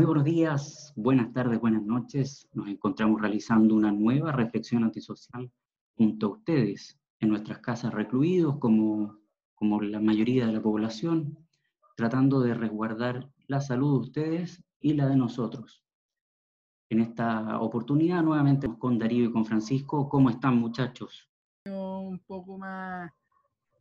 Muy buenos días, buenas tardes, buenas noches. Nos encontramos realizando una nueva reflexión antisocial junto a ustedes en nuestras casas recluidos como, como la mayoría de la población, tratando de resguardar la salud de ustedes y la de nosotros. En esta oportunidad nuevamente con Darío y con Francisco. ¿Cómo están muchachos? Un poco más,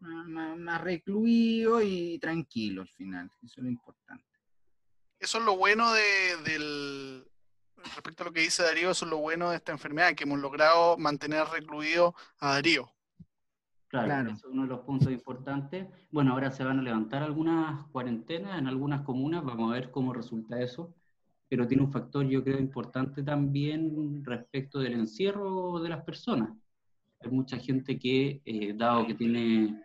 más, más recluido y tranquilo al final, eso es lo importante eso es lo bueno de, del, respecto a lo que dice Darío, eso es lo bueno de esta enfermedad, que hemos logrado mantener recluido a Darío. Claro, eso es uno de los puntos importantes. Bueno, ahora se van a levantar algunas cuarentenas en algunas comunas, vamos a ver cómo resulta eso, pero tiene un factor yo creo importante también respecto del encierro de las personas. Hay mucha gente que, eh, dado que tiene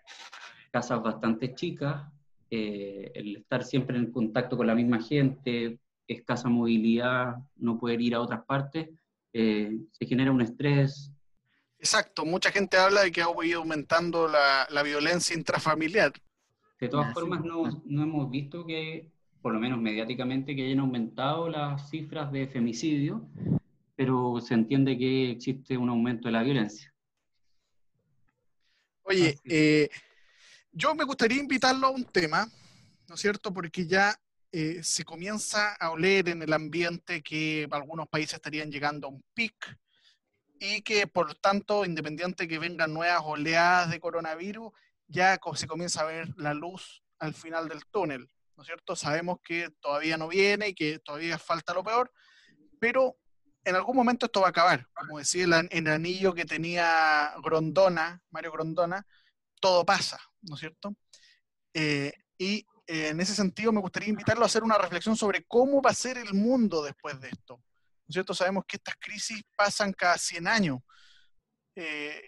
casas bastante chicas, eh, el estar siempre en contacto con la misma gente, escasa movilidad, no poder ir a otras partes, eh, se genera un estrés. Exacto, mucha gente habla de que ha ido aumentando la, la violencia intrafamiliar. De todas formas, no, no, hemos visto que, por lo menos mediáticamente, que hayan aumentado las cifras de femicidio, pero se entiende que existe un aumento de la violencia. Oye, eh, yo me gustaría invitarlo a un tema, ¿no es cierto? Porque ya eh, se comienza a oler en el ambiente que algunos países estarían llegando a un pic y que por tanto, independiente que vengan nuevas oleadas de coronavirus, ya se comienza a ver la luz al final del túnel, ¿no es cierto? Sabemos que todavía no viene y que todavía falta lo peor, pero en algún momento esto va a acabar. Como decía el, el anillo que tenía Grondona, Mario Grondona, todo pasa, ¿no es cierto? Eh, y eh, en ese sentido me gustaría invitarlo a hacer una reflexión sobre cómo va a ser el mundo después de esto. ¿No es cierto? Sabemos que estas crisis pasan cada 100 años. Eh,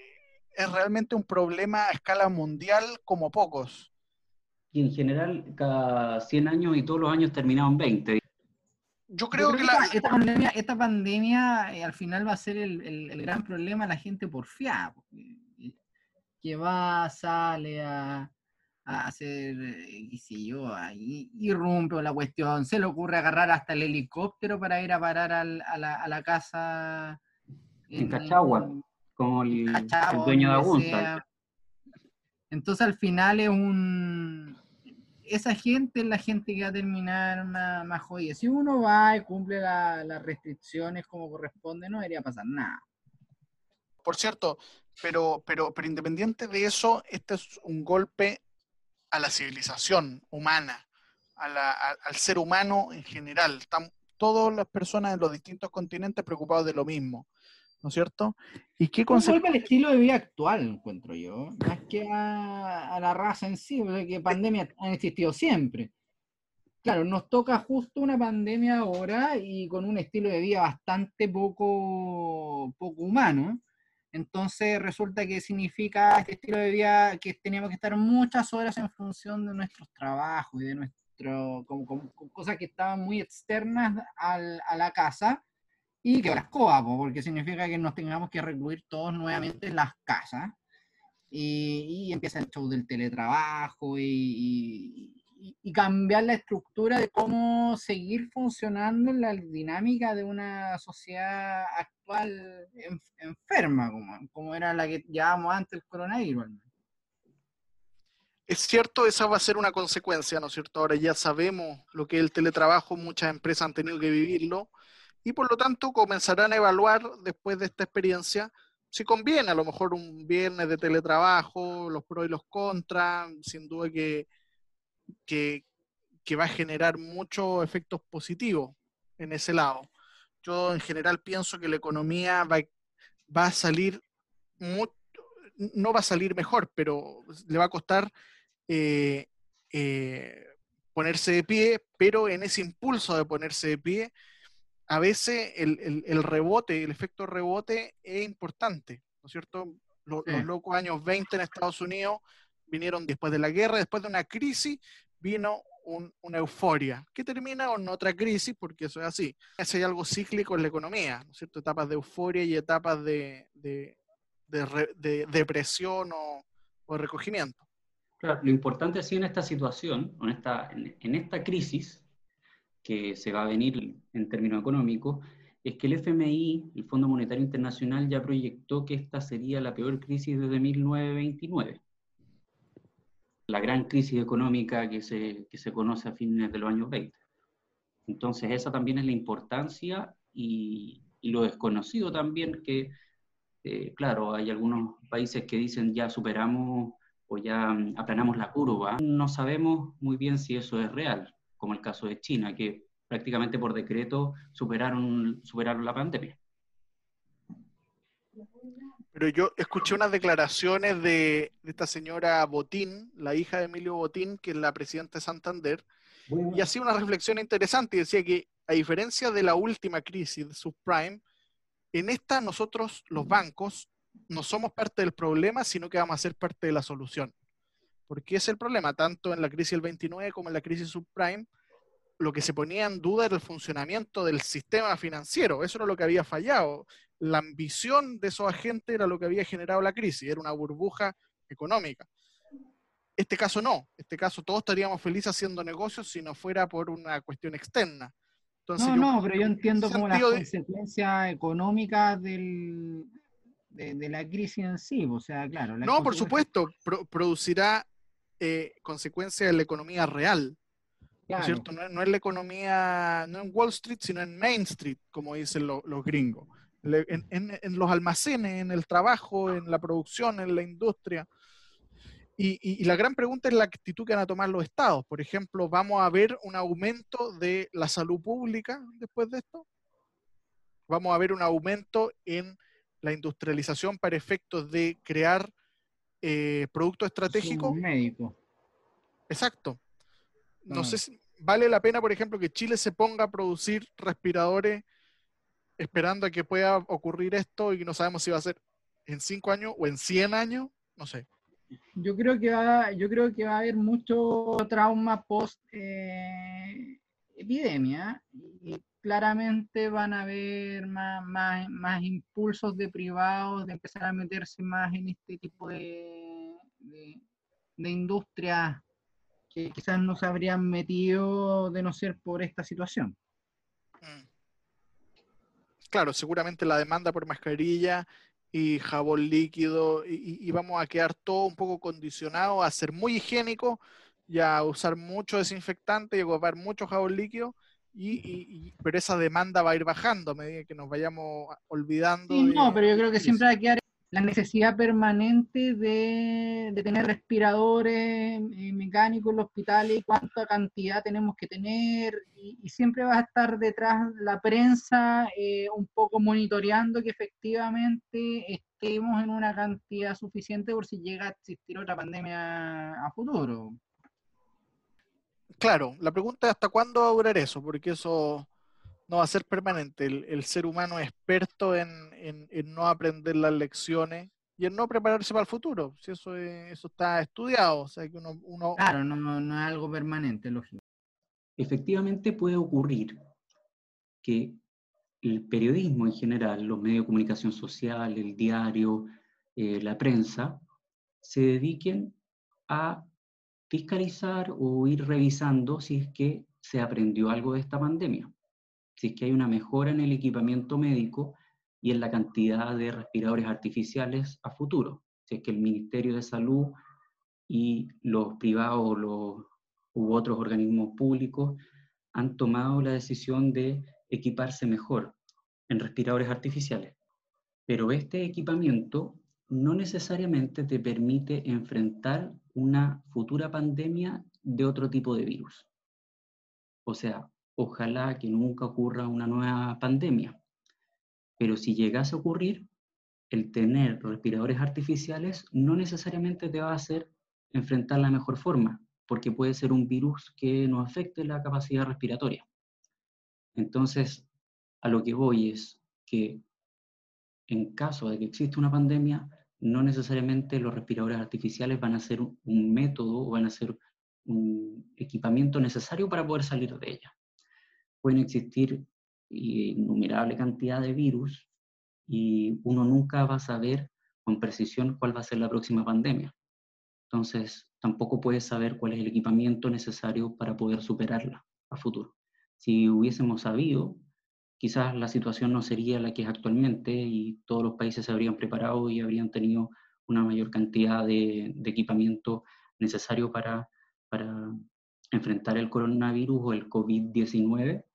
es realmente un problema a escala mundial como pocos. Y en general, cada 100 años y todos los años terminaban 20. Yo creo, que, la... esta pandemia, esta pandemia al final va a ser el, el, gran problema la gente porfiada que va, sale a, hacer, eh, qué sé yo, ahí irrumpe la cuestión, se le ocurre agarrar hasta el helicóptero para ir a parar a, la, casa. En, Cachagua, como el, dueño de Agunza. Entonces al final es un... Esa gente es la gente que va a terminar más, más jodida. Si uno va y cumple las restricciones como corresponde, no debería pasar nada. Por cierto, pero, pero, pero independiente de eso, este es un golpe a la civilización humana, al ser humano en general. Están todas las personas en los distintos continentes preocupados de lo mismo, ¿no es cierto? ¿Y qué golpe al estilo de vida actual, encuentro yo, más que a, la raza en sí, porque pandemias han existido siempre. Claro, nos toca justo una pandemia ahora y con un estilo de vida bastante poco, poco humano. Entonces resulta que significa este estilo de vida que teníamos que estar muchas horas en función de nuestros trabajos y de nuestro, como, cosas que estaban muy externas a la casa y que las porque significa que nos tengamos que recluir todos nuevamente en las casas y, empieza el show del teletrabajo y, cambiar la estructura de cómo seguir funcionando en la dinámica de una sociedad actual enferma, como, como era la que llevábamos antes del coronavirus. Es cierto, esa va a ser una consecuencia, ¿no es cierto? Ahora ya sabemos lo que es el teletrabajo, muchas empresas han tenido que vivirlo y por lo tanto comenzarán a evaluar después de esta experiencia si conviene, a lo mejor un viernes de teletrabajo, los pros y los contras, sin duda que que, va a generar muchos efectos positivos en ese lado. Yo en general pienso que la economía va, va a salir, no va a salir mejor, pero le va a costar eh, eh, ponerse de pie, pero en ese impulso de ponerse de pie, a veces el, rebote, el efecto rebote es importante, ¿no es cierto? Los, los locos años 20 en Estados Unidos vinieron después de la guerra, después de una crisis, vino una euforia, que termina con otra crisis, porque eso es así. Es hay algo cíclico en la economía, ¿no cierto? Etapas de euforia y etapas de, depresión o, recogimiento. Claro, lo importante así en esta situación, en esta, en, esta crisis, que se va a venir en términos económicos, es que el FMI, el Fondo Monetario Internacional, ya proyectó que esta sería la peor crisis desde 1929. La gran crisis económica que se, que se conoce a fines de los años 20. Entonces, esa también es la importancia y, y lo desconocido también que, eh, claro, hay algunos países que dicen ya superamos o ya mm, aplanamos la curva. No sabemos muy bien si eso es real, como el caso de China, que prácticamente por decreto superaron, superaron la pandemia. Pero yo escuché unas declaraciones de, de, esta señora Botín, la hija de Emilio Botín, que es la presidenta de Santander, y hacía una reflexión interesante y decía que a diferencia de la última crisis de subprime, en esta nosotros, los bancos, no somos parte del problema, sino que vamos a ser parte de la solución. Porque es el problema, tanto en la crisis del 29 como en la crisis subprime, lo que se ponía en duda era el funcionamiento del sistema financiero. Eso era lo que había fallado. La ambición de esos agentes era lo que había generado la crisis, era una burbuja económica. Este caso no, este caso todos estaríamos felices haciendo negocios si no fuera por una cuestión externa. no, no, pero yo entiendo como las consecuencias económicas del, de, la crisis en sí, o sea, claro. No, por supuesto, producirá eh, consecuencias en la economía real, ¿no cierto? No, es la economía, no en Wall Street, sino en Main Street, como dicen los gringos. En, en, los almacenes, en el trabajo, en la producción, en la industria. Y, la gran pregunta es la actitud que van a tomar los estados. Por ejemplo, ¿vamos a ver un aumento de la salud pública después de esto? ¿Vamos a ver un aumento en la industrialización para efectos de crear eh, productos estratégicos? Médico. Exacto. No sé si vale la pena, por ejemplo, que Chile se ponga a producir respiradores esperando a que pueda ocurrir esto y no sabemos si va a ser en cinco años o en 100 años, no sé. Yo creo que va, yo creo que va a haber mucho trauma post eh, epidemia y claramente van a haber más, más, impulsos de privados de empezar a meterse más en este tipo de, de, de industrias que quizás no se habrían metido de no ser por esta situación. Mm. Claro, seguramente la demanda por mascarilla y jabón líquido y, vamos a quedar todo un poco condicionado a ser muy higiénico y a usar mucho desinfectante y a ocupar mucho jabón líquido, y, pero esa demanda va a ir bajando a medida que nos vayamos olvidando. Sí, no, pero yo creo que siempre hay que quedar la necesidad permanente de, tener respiradores eh, mecánicos en los hospitales cuánta cantidad tenemos que tener, y, siempre va a estar detrás la prensa eh, un poco monitoreando que efectivamente estemos en una cantidad suficiente por si llega a existir otra pandemia a futuro. Claro, la pregunta es hasta cuándo va a durar eso, porque eso no va a ser permanente. El, ser humano experto en, no aprender las lecciones y en no prepararse para el futuro. Si eso, eso está estudiado. O sea, que uno, Claro, no, no, es algo permanente, lógico. Efectivamente puede ocurrir que el periodismo en general, los medios de comunicación social, el diario, eh, la prensa, se dediquen a fiscalizar o ir revisando si es que se aprendió algo de esta pandemia si es que hay una mejora en el equipamiento médico y en la cantidad de respiradores artificiales a futuro, si es que el Ministerio de Salud y los privados los, u otros organismos públicos han tomado la decisión de equiparse mejor en respiradores artificiales. Pero este equipamiento no necesariamente te permite enfrentar una futura pandemia de otro tipo de virus. O sea, ojalá que nunca ocurra una nueva pandemia. Pero si llegase a ocurrir, el tener respiradores artificiales no necesariamente te va a hacer enfrentar la mejor forma, porque puede ser un virus que no afecte la capacidad respiratoria. Entonces, a lo que voy es que en caso de que exista una pandemia, no necesariamente los respiradores artificiales van a ser un método o van a ser un equipamiento necesario para poder salir de ella pueden existir innumerable cantidad de virus y uno nunca va a saber con precisión cuál va a ser la próxima pandemia. Entonces, tampoco puede saber cuál es el equipamiento necesario para poder superarla a futuro. Si hubiésemos sabido, quizás la situación no sería la que es actualmente y todos los países se habrían preparado y habrían tenido una mayor cantidad de, equipamiento necesario para, para enfrentar el coronavirus o el COVID-19,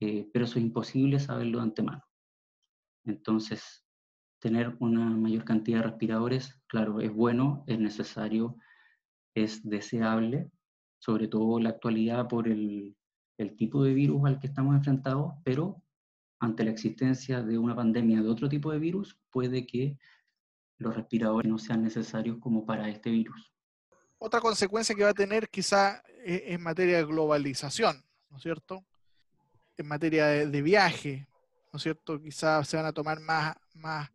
eh, pero eso es imposible saberlo de antemano. Entonces, tener una mayor cantidad de respiradores, claro, es bueno, es necesario, es deseable, sobre todo en la actualidad por el, tipo de virus al que estamos enfrentados, pero ante la existencia de una pandemia de otro tipo de virus, puede que los respiradores no sean necesarios como para este virus. Otra consecuencia que va a tener quizá e, en materia de globalización, ¿no es cierto? En materia de, viaje, ¿no es cierto? Quizás se van a tomar más, más,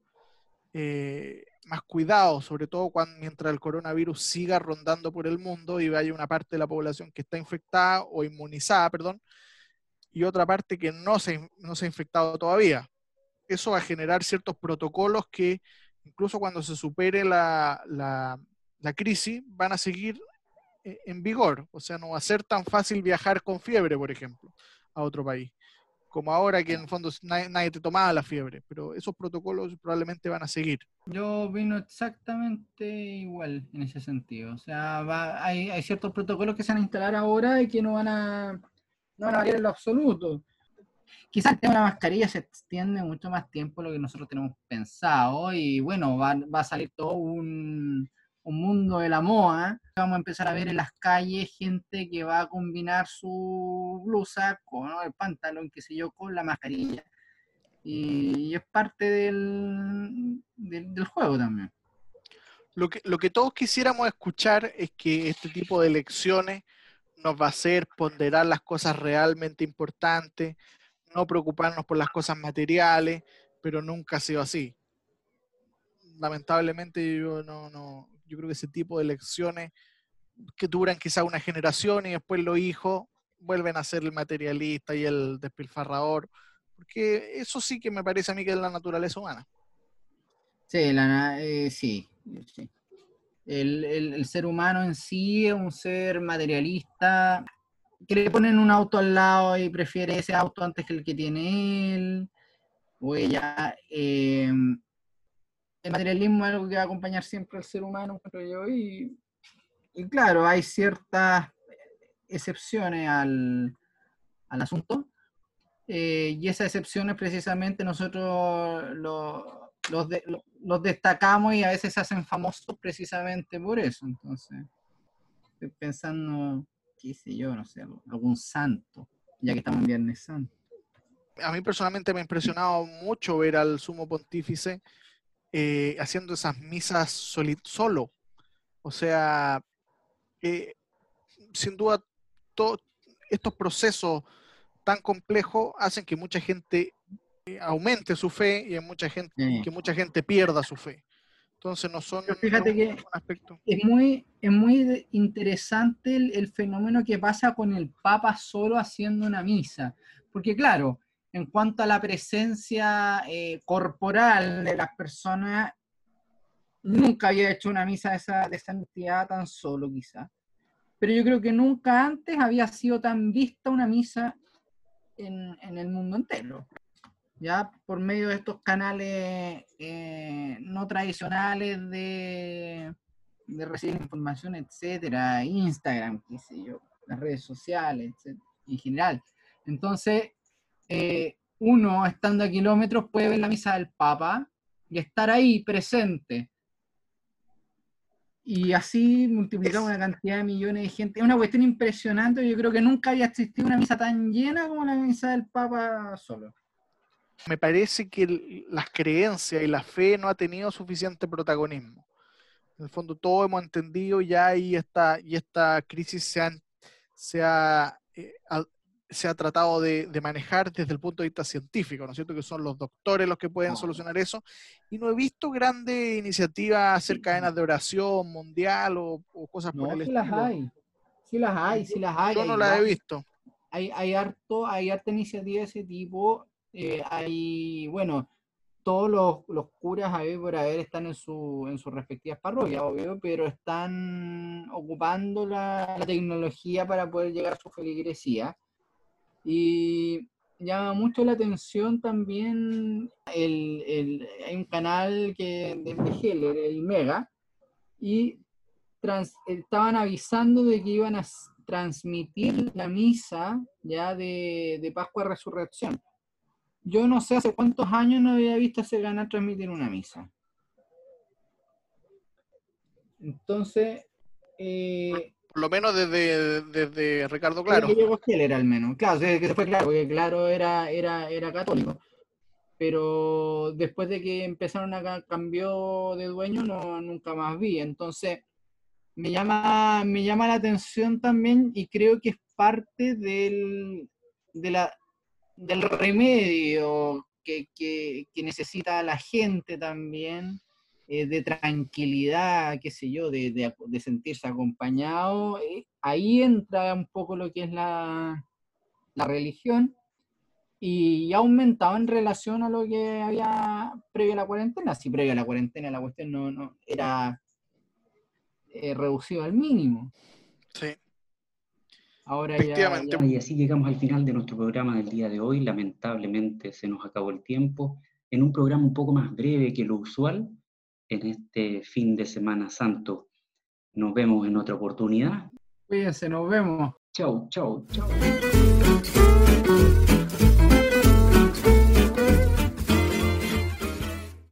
eh, más cuidado, sobre todo cuando, mientras el coronavirus siga rondando por el mundo y haya una parte de la población que está infectada o inmunizada, perdón, y otra parte que no se, no se ha infectado todavía. Eso va a generar ciertos protocolos que incluso cuando se supere la, la, crisis, van a seguir eh, en vigor. O sea, no va a ser tan fácil viajar con fiebre, por ejemplo, a otro país. Como ahora que en el fondo nadie, te tomaba la fiebre, pero esos protocolos probablemente van a seguir. Yo vino exactamente igual en ese sentido. O sea, hay, hay, ciertos protocolos que se van a instalar ahora y que no van a, no van a variar en lo absoluto quizás el tema de la mascarilla se extiende mucho más tiempo de lo que nosotros tenemos pensado y bueno, va, a salir todo un, mundo de la moda. Vamos a empezar a ver en las calles gente que va a combinar su blusa con el pantalón, qué sé yo, con la mascarilla. Y, es parte del, del, juego también. Lo que, lo que todos quisiéramos escuchar es que este tipo de lecciones nos va a hacer ponderar las cosas realmente importantes, no preocuparnos por las cosas materiales, pero nunca ha sido así. Lamentablemente yo no, no, yo creo que ese tipo de lecciones que duran quizá una generación y después los hijos vuelven a ser el materialista y el despilfarrador, porque eso sí que me parece a mí que es la naturaleza humana. Sí, la, eh, sí, El, el, ser humano en sí es un ser materialista, que le ponen un auto al lado y prefiere ese auto antes que el que tiene él o ella. Eh, el materialismo es algo que va a acompañar siempre al ser humano, yo, y, y claro, hay ciertas excepciones al, al asunto, eh, y esas excepciones precisamente nosotros los, los destacamos y a veces se hacen famosos precisamente por eso. Entonces, estoy pensando qué sé yo, no sé, algún santo, ya que estamos en Viernes Santo. A mí personalmente me ha impresionado mucho ver al sumo pontífice eh, haciendo esas misas solo. O sea, eh, sin duda, estos procesos tan complejos hacen que mucha gente eh, aumente su fe y mucha gente, que mucha gente pierda su fe. Entonces no son... fíjate que es muy, es muy interesante el, fenómeno que pasa con el Papa solo haciendo una misa. Porque claro, en cuanto a la presencia eh, corporal de las personas, nunca había hecho una misa de esa, de esa entidad tan solo quizá. Pero yo creo que nunca antes había sido tan vista una misa en, en el mundo entero ya por medio de estos canales eh, no tradicionales de, de, recibir información, etcétera, Instagram, qué sé yo, las redes sociales, en general. Entonces, eh, uno estando a kilómetros puede ver la misa del Papa y estar ahí presente. Y así multiplicamos una cantidad de millones de gente. Es una cuestión impresionante. Yo creo que nunca había existido una misa tan llena como la misa del Papa solo me parece que las creencias y la fe no ha tenido suficiente protagonismo. En el fondo, todos hemos entendido ya y esta, y esta crisis se, se, ha, eh, se ha tratado de, manejar desde el punto de vista científico, ¿no es cierto? Que son los doctores los que pueden solucionar eso. Y no he visto grandes iniciativas hacer cadenas de oración mundial o, cosas por el sí Las hay. Sí las hay, sí las hay. Yo no las he visto. Hay, hay, harto, hay harta iniciativa de ese tipo eh, hay, bueno, todos los, los curas a ver por haber están en, su, en sus respectivas parroquias, obvio, pero están ocupando la, tecnología para poder llegar a su feligresía. Y llama mucho la atención también el, hay un canal que de Heller, el Mega, y estaban avisando de que iban a transmitir la misa ya de, de Pascua Resurrección. Yo no sé hace cuántos años no había visto ese canal transmitir una misa. Entonces, eh, por lo menos desde, desde Ricardo Claro. Que llegó Heller al menos. Claro, desde que se fue Claro, porque Claro era, era, era católico. Pero después de que empezaron a cambiar de dueño, no, nunca más vi. Entonces, me llama, me llama la atención también y creo que es parte del, de la, del remedio que, que, que necesita la gente también eh, de tranquilidad, qué sé yo, de, de, sentirse acompañado, eh, ahí entra un poco lo que es la, la religión y ha aumentado en relación a lo que había previo a la cuarentena. Si previo a la cuarentena la cuestión no, no era eh, reducido al mínimo. Sí. Ahora ya, Y así llegamos al final de nuestro programa del día de hoy. Lamentablemente se nos acabó el tiempo. En un programa un poco más breve que lo usual, en este fin de Semana Santo. Nos vemos en otra oportunidad. Cuídense, nos vemos. Chau, chau, chau.